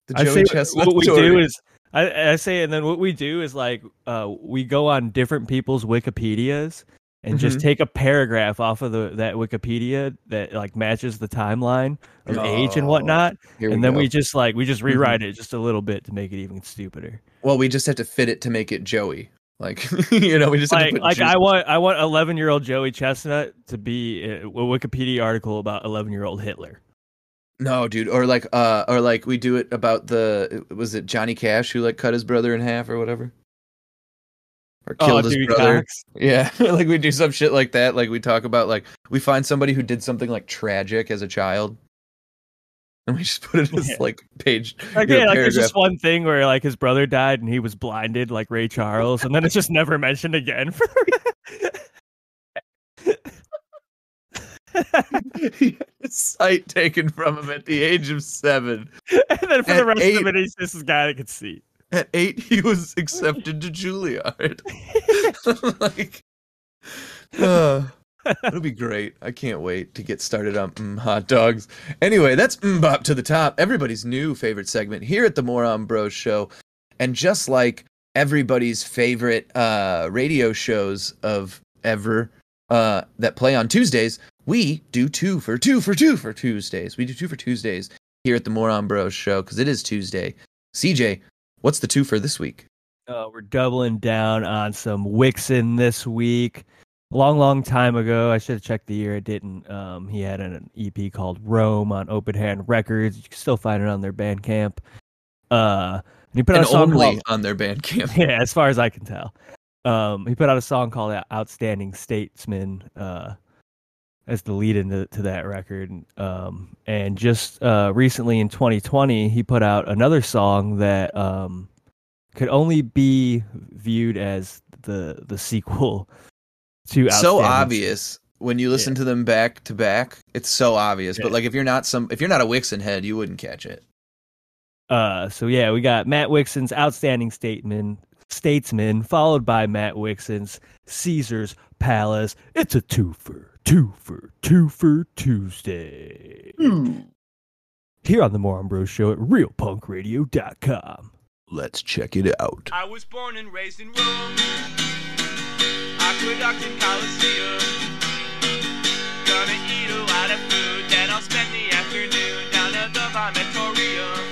The I say Chestnut what we story. do is I, I say, and then what we do is like uh, we go on different people's Wikipedias and just Mhm. take a paragraph off of the that Wikipedia that like matches the timeline of age and Oh, whatnot, and then go. we just like we just Mhm. rewrite it just a little bit to make it even stupider. well, we just have to fit it to make it Joey. Like you know, we just have Like like I want I want eleven year old Joey Chestnut to be a, a Wikipedia article about eleven year old Hitler. No, dude, or like uh or like we do it about the was it Johnny Cash who like cut his brother in half or whatever? Or oh, killed his Dewey brother. Oh, Cox. Yeah, like we do some shit like that. Like we talk about like we find somebody who did something like tragic as a child. And we just put it as Yeah. like page Like, you know, yeah, like there's just one thing where like his brother died and he was blinded like Ray Charles, and then it's just never mentioned again. For He had a sight taken from him at the age of seven. and then for At the rest eight- of it, he's just this guy that could see. At eight, he was accepted to Juilliard. like, uh, it'll be great. I can't wait to get started on mm, hot dogs. Anyway, that's MMMBop to the top. Everybody's new favorite segment here at the Moron Bros Show, and just like everybody's favorite uh, radio shows of ever uh, that play on Tuesdays, we do two for two for two for Tuesdays. We do two for Tuesdays here at the Moron Bros Show because it is Tuesday. CJ, what's the two for this week? Uh, we're doubling down on some Wixson this week. A Long, long time ago, I should have checked the year. I didn't. Um, he had an EP called Rome on Open Hand Records. You can still find it on their Bandcamp. Uh, and he put out a song only called on their Bandcamp. yeah, as far as I can tell. Um, he put out a song called "Outstanding Statesman" uh, as the lead into to that record. Um, and just uh, recently in 2020, he put out another song that um, could only be viewed as the the sequel to so obvious when you listen to them back to back. It's so obvious. But like if you're not some if you're not a Wixson head, you wouldn't catch it. Uh, so yeah, we got Matt Wixson's outstanding statement, statesman, followed by Matt Wixson's Caesar's Palace. It's a two for two for two for Tuesday. Hmm. Here on the Moron Bros Show at RealPunkRadio.com. Let's check it out. I was born and raised in Rome, Aqueduct and Colosseum. Gonna eat a lot of food, then I'll spend the afternoon down at the vomitorium.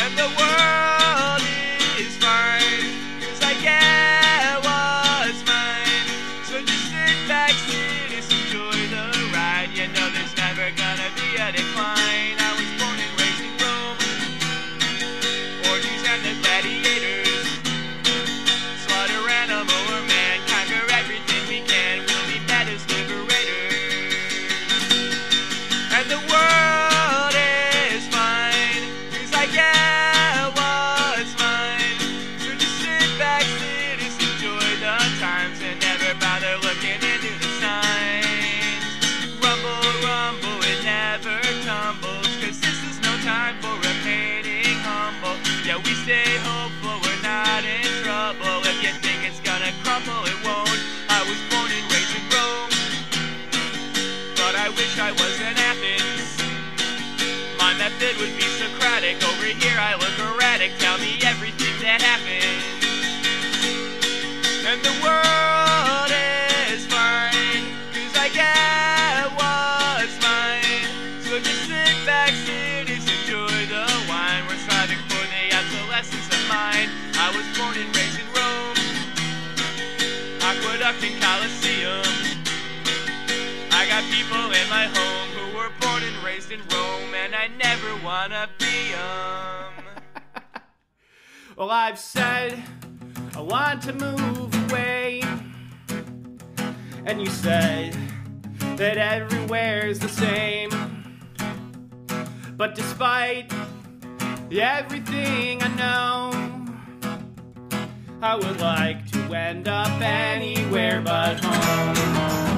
And the world Here I look erratic. Tell me Well, I've said I want to move away. And you said that everywhere's the same. But despite everything I know, I would like to end up anywhere but home.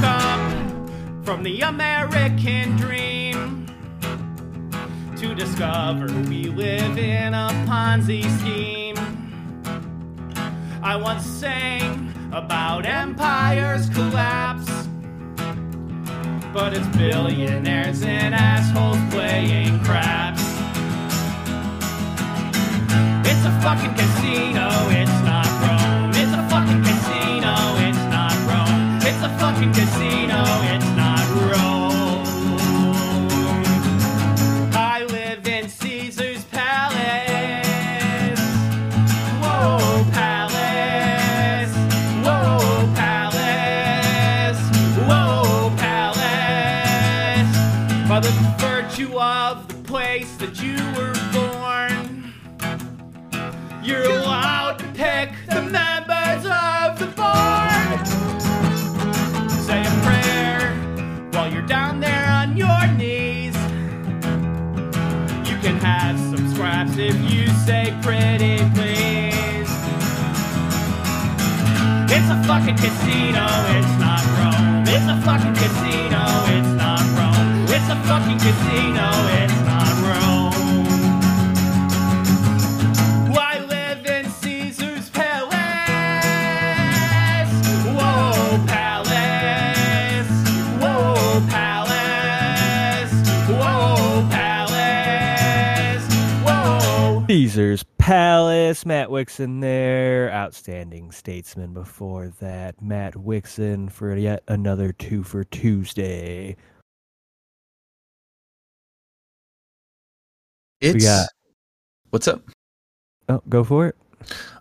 We woke up from the American dream to discover we live in a Ponzi scheme. I once sang about empire's collapse, but it's billionaires and assholes playing craps. It's a fucking casino, it's not fucking casino, it's not if you say pretty please. It's a fucking casino, it's not Rome. It's a fucking casino, it's not Rome. It's a fucking casino, Palace, Matt Wixson there. Outstanding statesman before that. Matt Wixson for yet another two for Tuesday. It's got- what's up? Oh, go for it.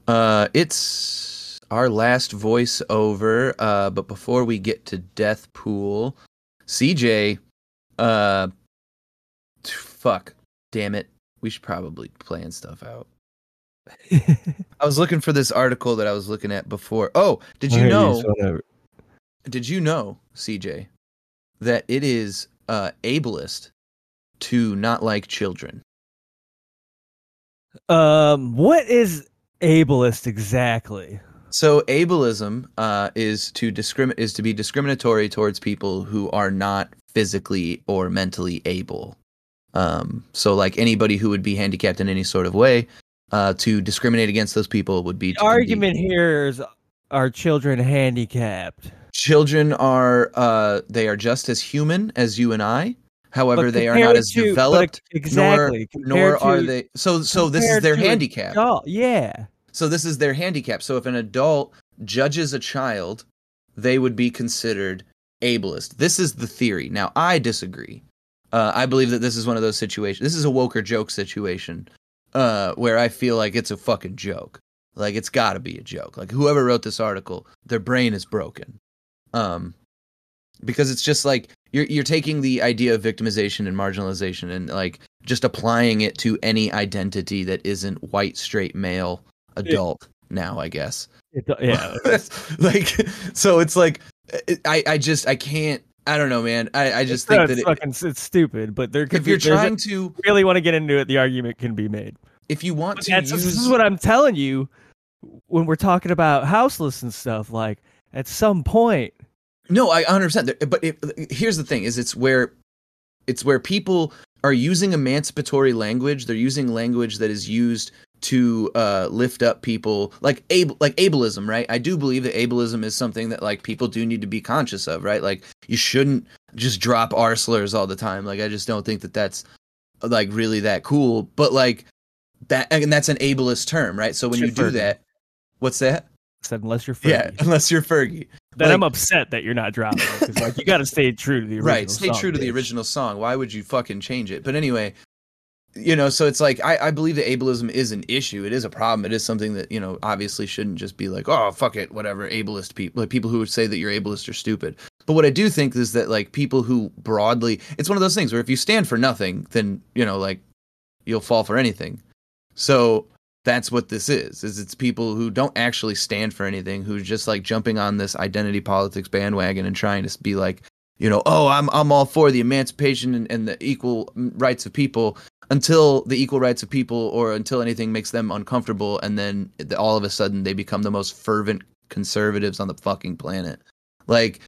Uh, it's our last voiceover. Uh, but before we get to Death Pool, CJ, uh, t- fuck, damn it, we should probably plan stuff out. I was looking for this article that I was looking at before. Oh, did you know? Did you know, CJ, that it is uh ableist to not like children? Um, what is ableist exactly? So ableism uh, is to discriminate is to be discriminatory towards people who are not physically or mentally able. Um, so like anybody who would be handicapped in any sort of way, uh, to discriminate against those people would be The to argument here is are children handicapped? Children are uh, they are just as human as you and I. However, they are not as to- developed, exactly, nor, nor compared are to- they. So so this is their handicap. adult, yeah. So this is their handicap. So if an adult judges a child, they would be considered ableist. This is the theory. Now I disagree. Uh, I believe that this is one of those situations. This is a woke or joke situation, uh, where I feel like it's a fucking joke. Like it's got to be a joke. Like whoever wrote this article, their brain is broken. Um, because it's just like you're you're taking the idea of victimization and marginalization and like just applying it to any identity that isn't white straight male adult now i guess It, yeah. like so it's like i i just i can't i don't know man i i just it's, think that it, fucking, it's stupid, but there could if be, you're there's a- trying to really want to get into it, the argument can be made. if you want But to use this is what I'm telling you when we're talking about houseless and stuff. Like at some point, No, I understand. But it, here's the thing: is it's where it's where people are using emancipatory language. They're using language that is used to uh, lift up people, like able, like ableism, right? I do believe that ableism is something that like people do need to be conscious of, right? Like you shouldn't just drop r slurs all the time. Like I just don't think that that's like really that cool. But like that, and that's an ableist term, right? So when You're do Fergie. that, what's that? said unless you're Yeah, Fergie, unless you're Fergie. then like- I'm upset that you're not dropping because like you got to stay true to the original. right stay song, true to the original song why would you fucking change it but anyway you know so it's like I, I believe that ableism is an issue. It is a problem. It is something that you know obviously shouldn't just be like oh fuck it whatever ableist people like people who would say that you're ableist are stupid. But what i do think is that like people who broadly it's one of those things where if you stand for nothing then you know like you'll fall for anything. So that's what this is is it's people who don't actually stand for anything who's just like jumping on this identity politics bandwagon and trying to be like you know oh i'm i'm all for the emancipation and, and the equal mm, rights of people until the equal rights of people or until anything makes them uncomfortable and then all of a sudden they become the most fervent conservatives on the fucking planet like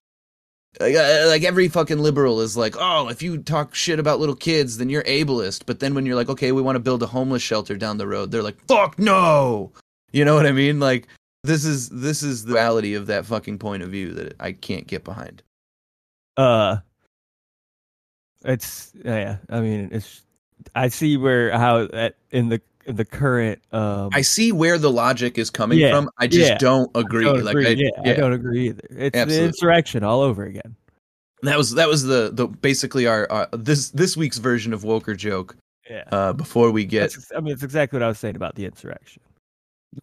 like, uh, like every fucking liberal is like, oh, if you talk shit about little kids, then you're ableist. But then when you're like, okay, we want to build a homeless shelter down the road, they're like, fuck no. You know what I mean? Like this is this is the reality of that fucking point of view that I can't get behind. Uh, it's yeah. I mean, it's. I see where how that in the in the current. Um, I see where the logic is coming Yeah, from. I just yeah. don't agree. don't like agree. I, yeah, I don't agree either. It's Absolutely. the insurrection all over again. that was that was the the basically our, our this this week's version of Woker joke. Yeah. Uh, before we get That's, I mean, it's exactly what I was saying about the insurrection.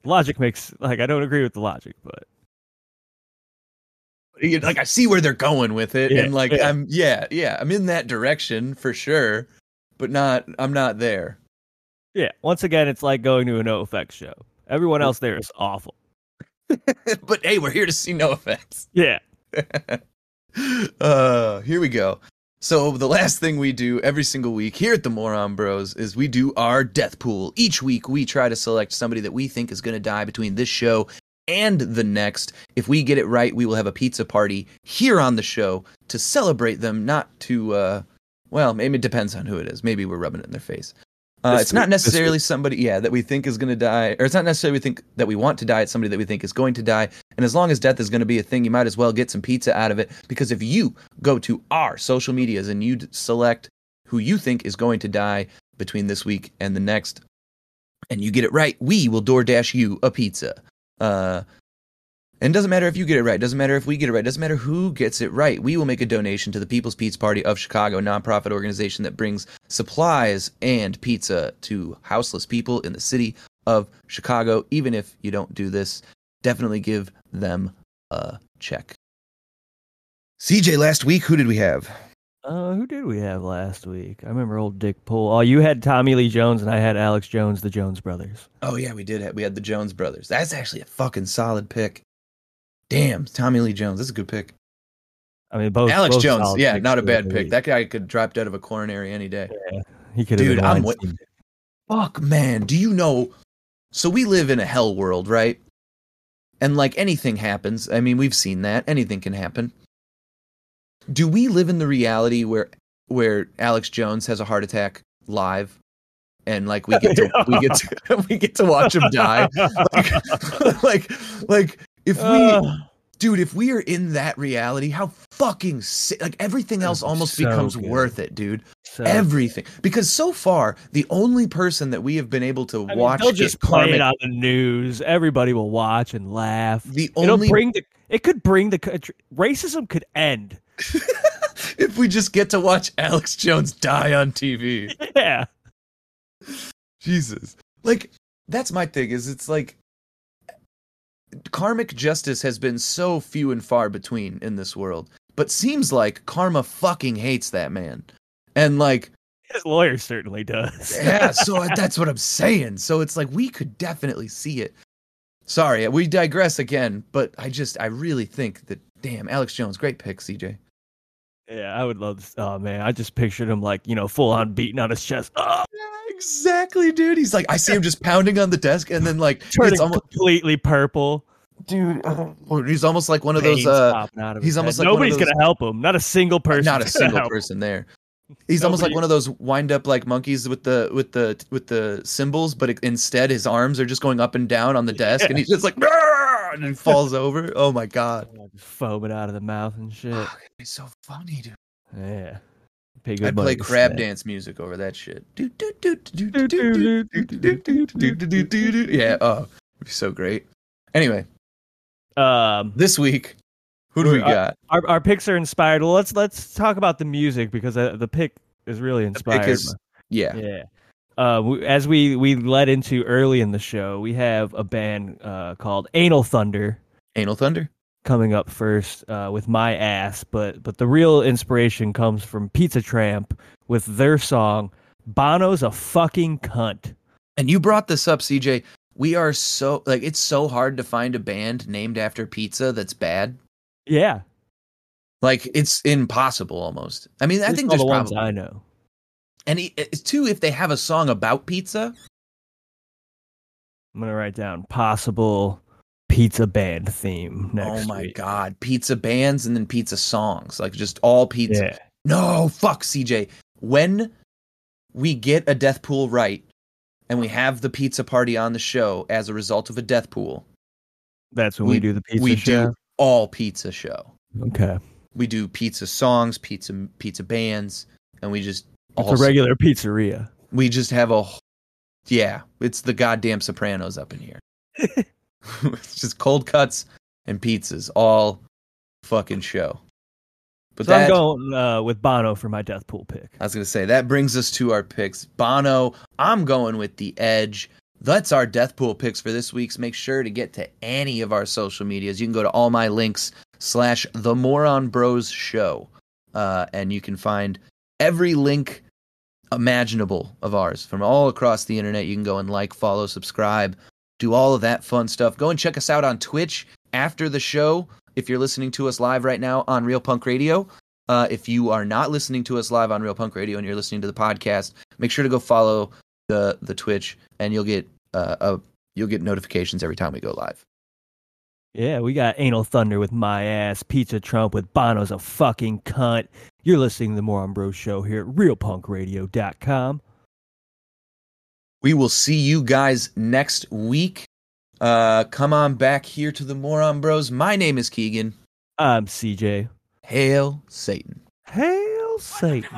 Logic makes like I don't agree with the logic, but like I see where they're going with it, Yeah, and like yeah. I'm yeah yeah I'm in that direction for sure, but not I'm not there. yeah. Once again, it's like going to a NOFX show. Everyone else there is awful. but hey, we're here to see NOFX. Yeah. uh, here we go. So the last thing we do every single week here at the Moron Bros is we do our death pool. Each week we try to select somebody that we think is going to die between this show and the next. If we get it right, we will have a pizza party here on the show to celebrate them, not to uh well, maybe it depends on who it is. Maybe we're rubbing it in their face. Uh, it's not necessarily somebody, yeah, that we think is going to die, or it's not necessarily we think that we want to die. It's somebody that we think is going to die. And as long as death is going to be a thing, you might as well get some pizza out of it. Because if you go to our social medias and you select who you think is going to die between this week and the next, and you get it right, we will DoorDash you a pizza. Uh, and it doesn't matter if you get it right. Doesn't matter if we get it right. Doesn't matter who gets it right. We will make a donation to the People's Pizza Party of Chicago, a nonprofit organization that brings supplies and pizza to houseless people in the city of Chicago. Even if you don't do this, definitely give them a check. CJ, last week, who did we have? Uh, who did we have last week? I remember old Dick Poole. Oh, you had Tommy Lee Jones, and I had Alex Jones, the Jones brothers. Oh yeah, we did. Have, we had the Jones brothers. That's actually a fucking solid pick. Damn, Tommy Lee Jones. That's a good pick. I mean, both. Alex both Jones. Yeah, not a bad pick. That guy could drop dead of a coronary any day. he could Dude, I'm Weinstein. Fuck, man. Do you know? So we live in a hell world, right? And like anything happens. I mean, we've seen that. Anything can happen. Do we live in the reality where where Alex Jones has a heart attack live, and like we get to we get to we get to watch him die? Like, like, like if we dude, if we are in that reality, how fucking sick! Like everything else almost so becomes good. worth it, dude. so- everything, because so far the only person that we have been able to I mean, watch they'll just play karmic, it on the news. Everybody will watch and laugh. the It'll only bring the. It could bring the country. Racism could end. if we just get to watch Alex Jones die on TV. Yeah. Jesus, like that's my thing. Is it's like karmic justice has been so few and far between in this world, but seems like karma fucking hates that man, and like His lawyer certainly does. yeah, so that's what I'm saying. So it's like we could definitely see it. Sorry, we digress again, but I just I really think that damn Alex Jones, great pick, CJ. Yeah, I would love. This. Oh man, I just pictured him like you know full on beating on his chest, oh, exactly, dude. He's like I see him just pounding on the desk, and then like turning it's almost completely purple. dude. or he's almost like one of those. uh of he's almost head. like nobody's those- gonna help him. Not a single person. Not a single person there. He's almost like one of those wind up like monkeys with the with the with the symbols, but it, instead his arms are just going up and down on the desk, and he's just like "Arr!" and then falls over. Oh my god! Foam it out of the mouth and shit. Oh, be so funny, dude. Yeah. Pay good I'd play crab that. dance music over that shit. Yeah. Oh, it'd be so great. Anyway, um, this week, who do we got? Our, our picks are inspired. Well, let's let's talk about the music because the pick is really inspired. Is, yeah. Yeah. Uh, as we we led into early in the show, we have a band uh, called Anal Thunder Anal Thunder. coming up first uh, with my ass, but but the real inspiration comes from Pizza Tramp with their song "Bono's a fucking cunt." And you brought this up, CJ. We are so like it's so hard to find a band named after pizza that's bad. Yeah, Like it's impossible almost. I mean, I think all there's the ones probably I know. And he, it's too if they have a song about pizza. I'm gonna write down possible pizza band theme next oh my week. god, pizza bands and then pizza songs, like just all pizza. Yeah. No, fuck CJ. When we get a death pool right and we have the pizza party on the show as a result of a death pool, That's when we, do the pizza we show. do all pizza show. Okay. We do pizza songs, pizza pizza bands, and we just It's a regular pizzeria. we just have a yeah, it's the goddamn Sopranos up in here. it's just cold cuts and pizzas all fucking show. But so that I'm going uh, with Bono for my death pool pick. I was gonna say that brings us to our picks. Bono, I'm going with the Edge. That's our death pool picks for this week's. Make sure to get to any of our social medias. You can go to all my links slash the Moron Bros Show, uh, and you can find every link imaginable of ours from all across the internet. You can go and like, follow, subscribe, do all of that fun stuff. Go and check us out on Twitch after the show. If you're listening to us live right now on Real Punk Radio, uh, if you are not listening to us live on Real Punk Radio and you're listening to the podcast, make sure to go follow the the Twitch, and you'll get uh, a you'll get notifications every time we go live. Yeah, we got Anal Thunder with my ass, Pizza Trump with Bono's a fucking cunt. You're listening to the Moron Bros show here at realpunkradio.com. We will see you guys next week. Uh, come on back here to the Moron Bros. My name is Keegan. I'm CJ. Hail Satan. Hail Satan.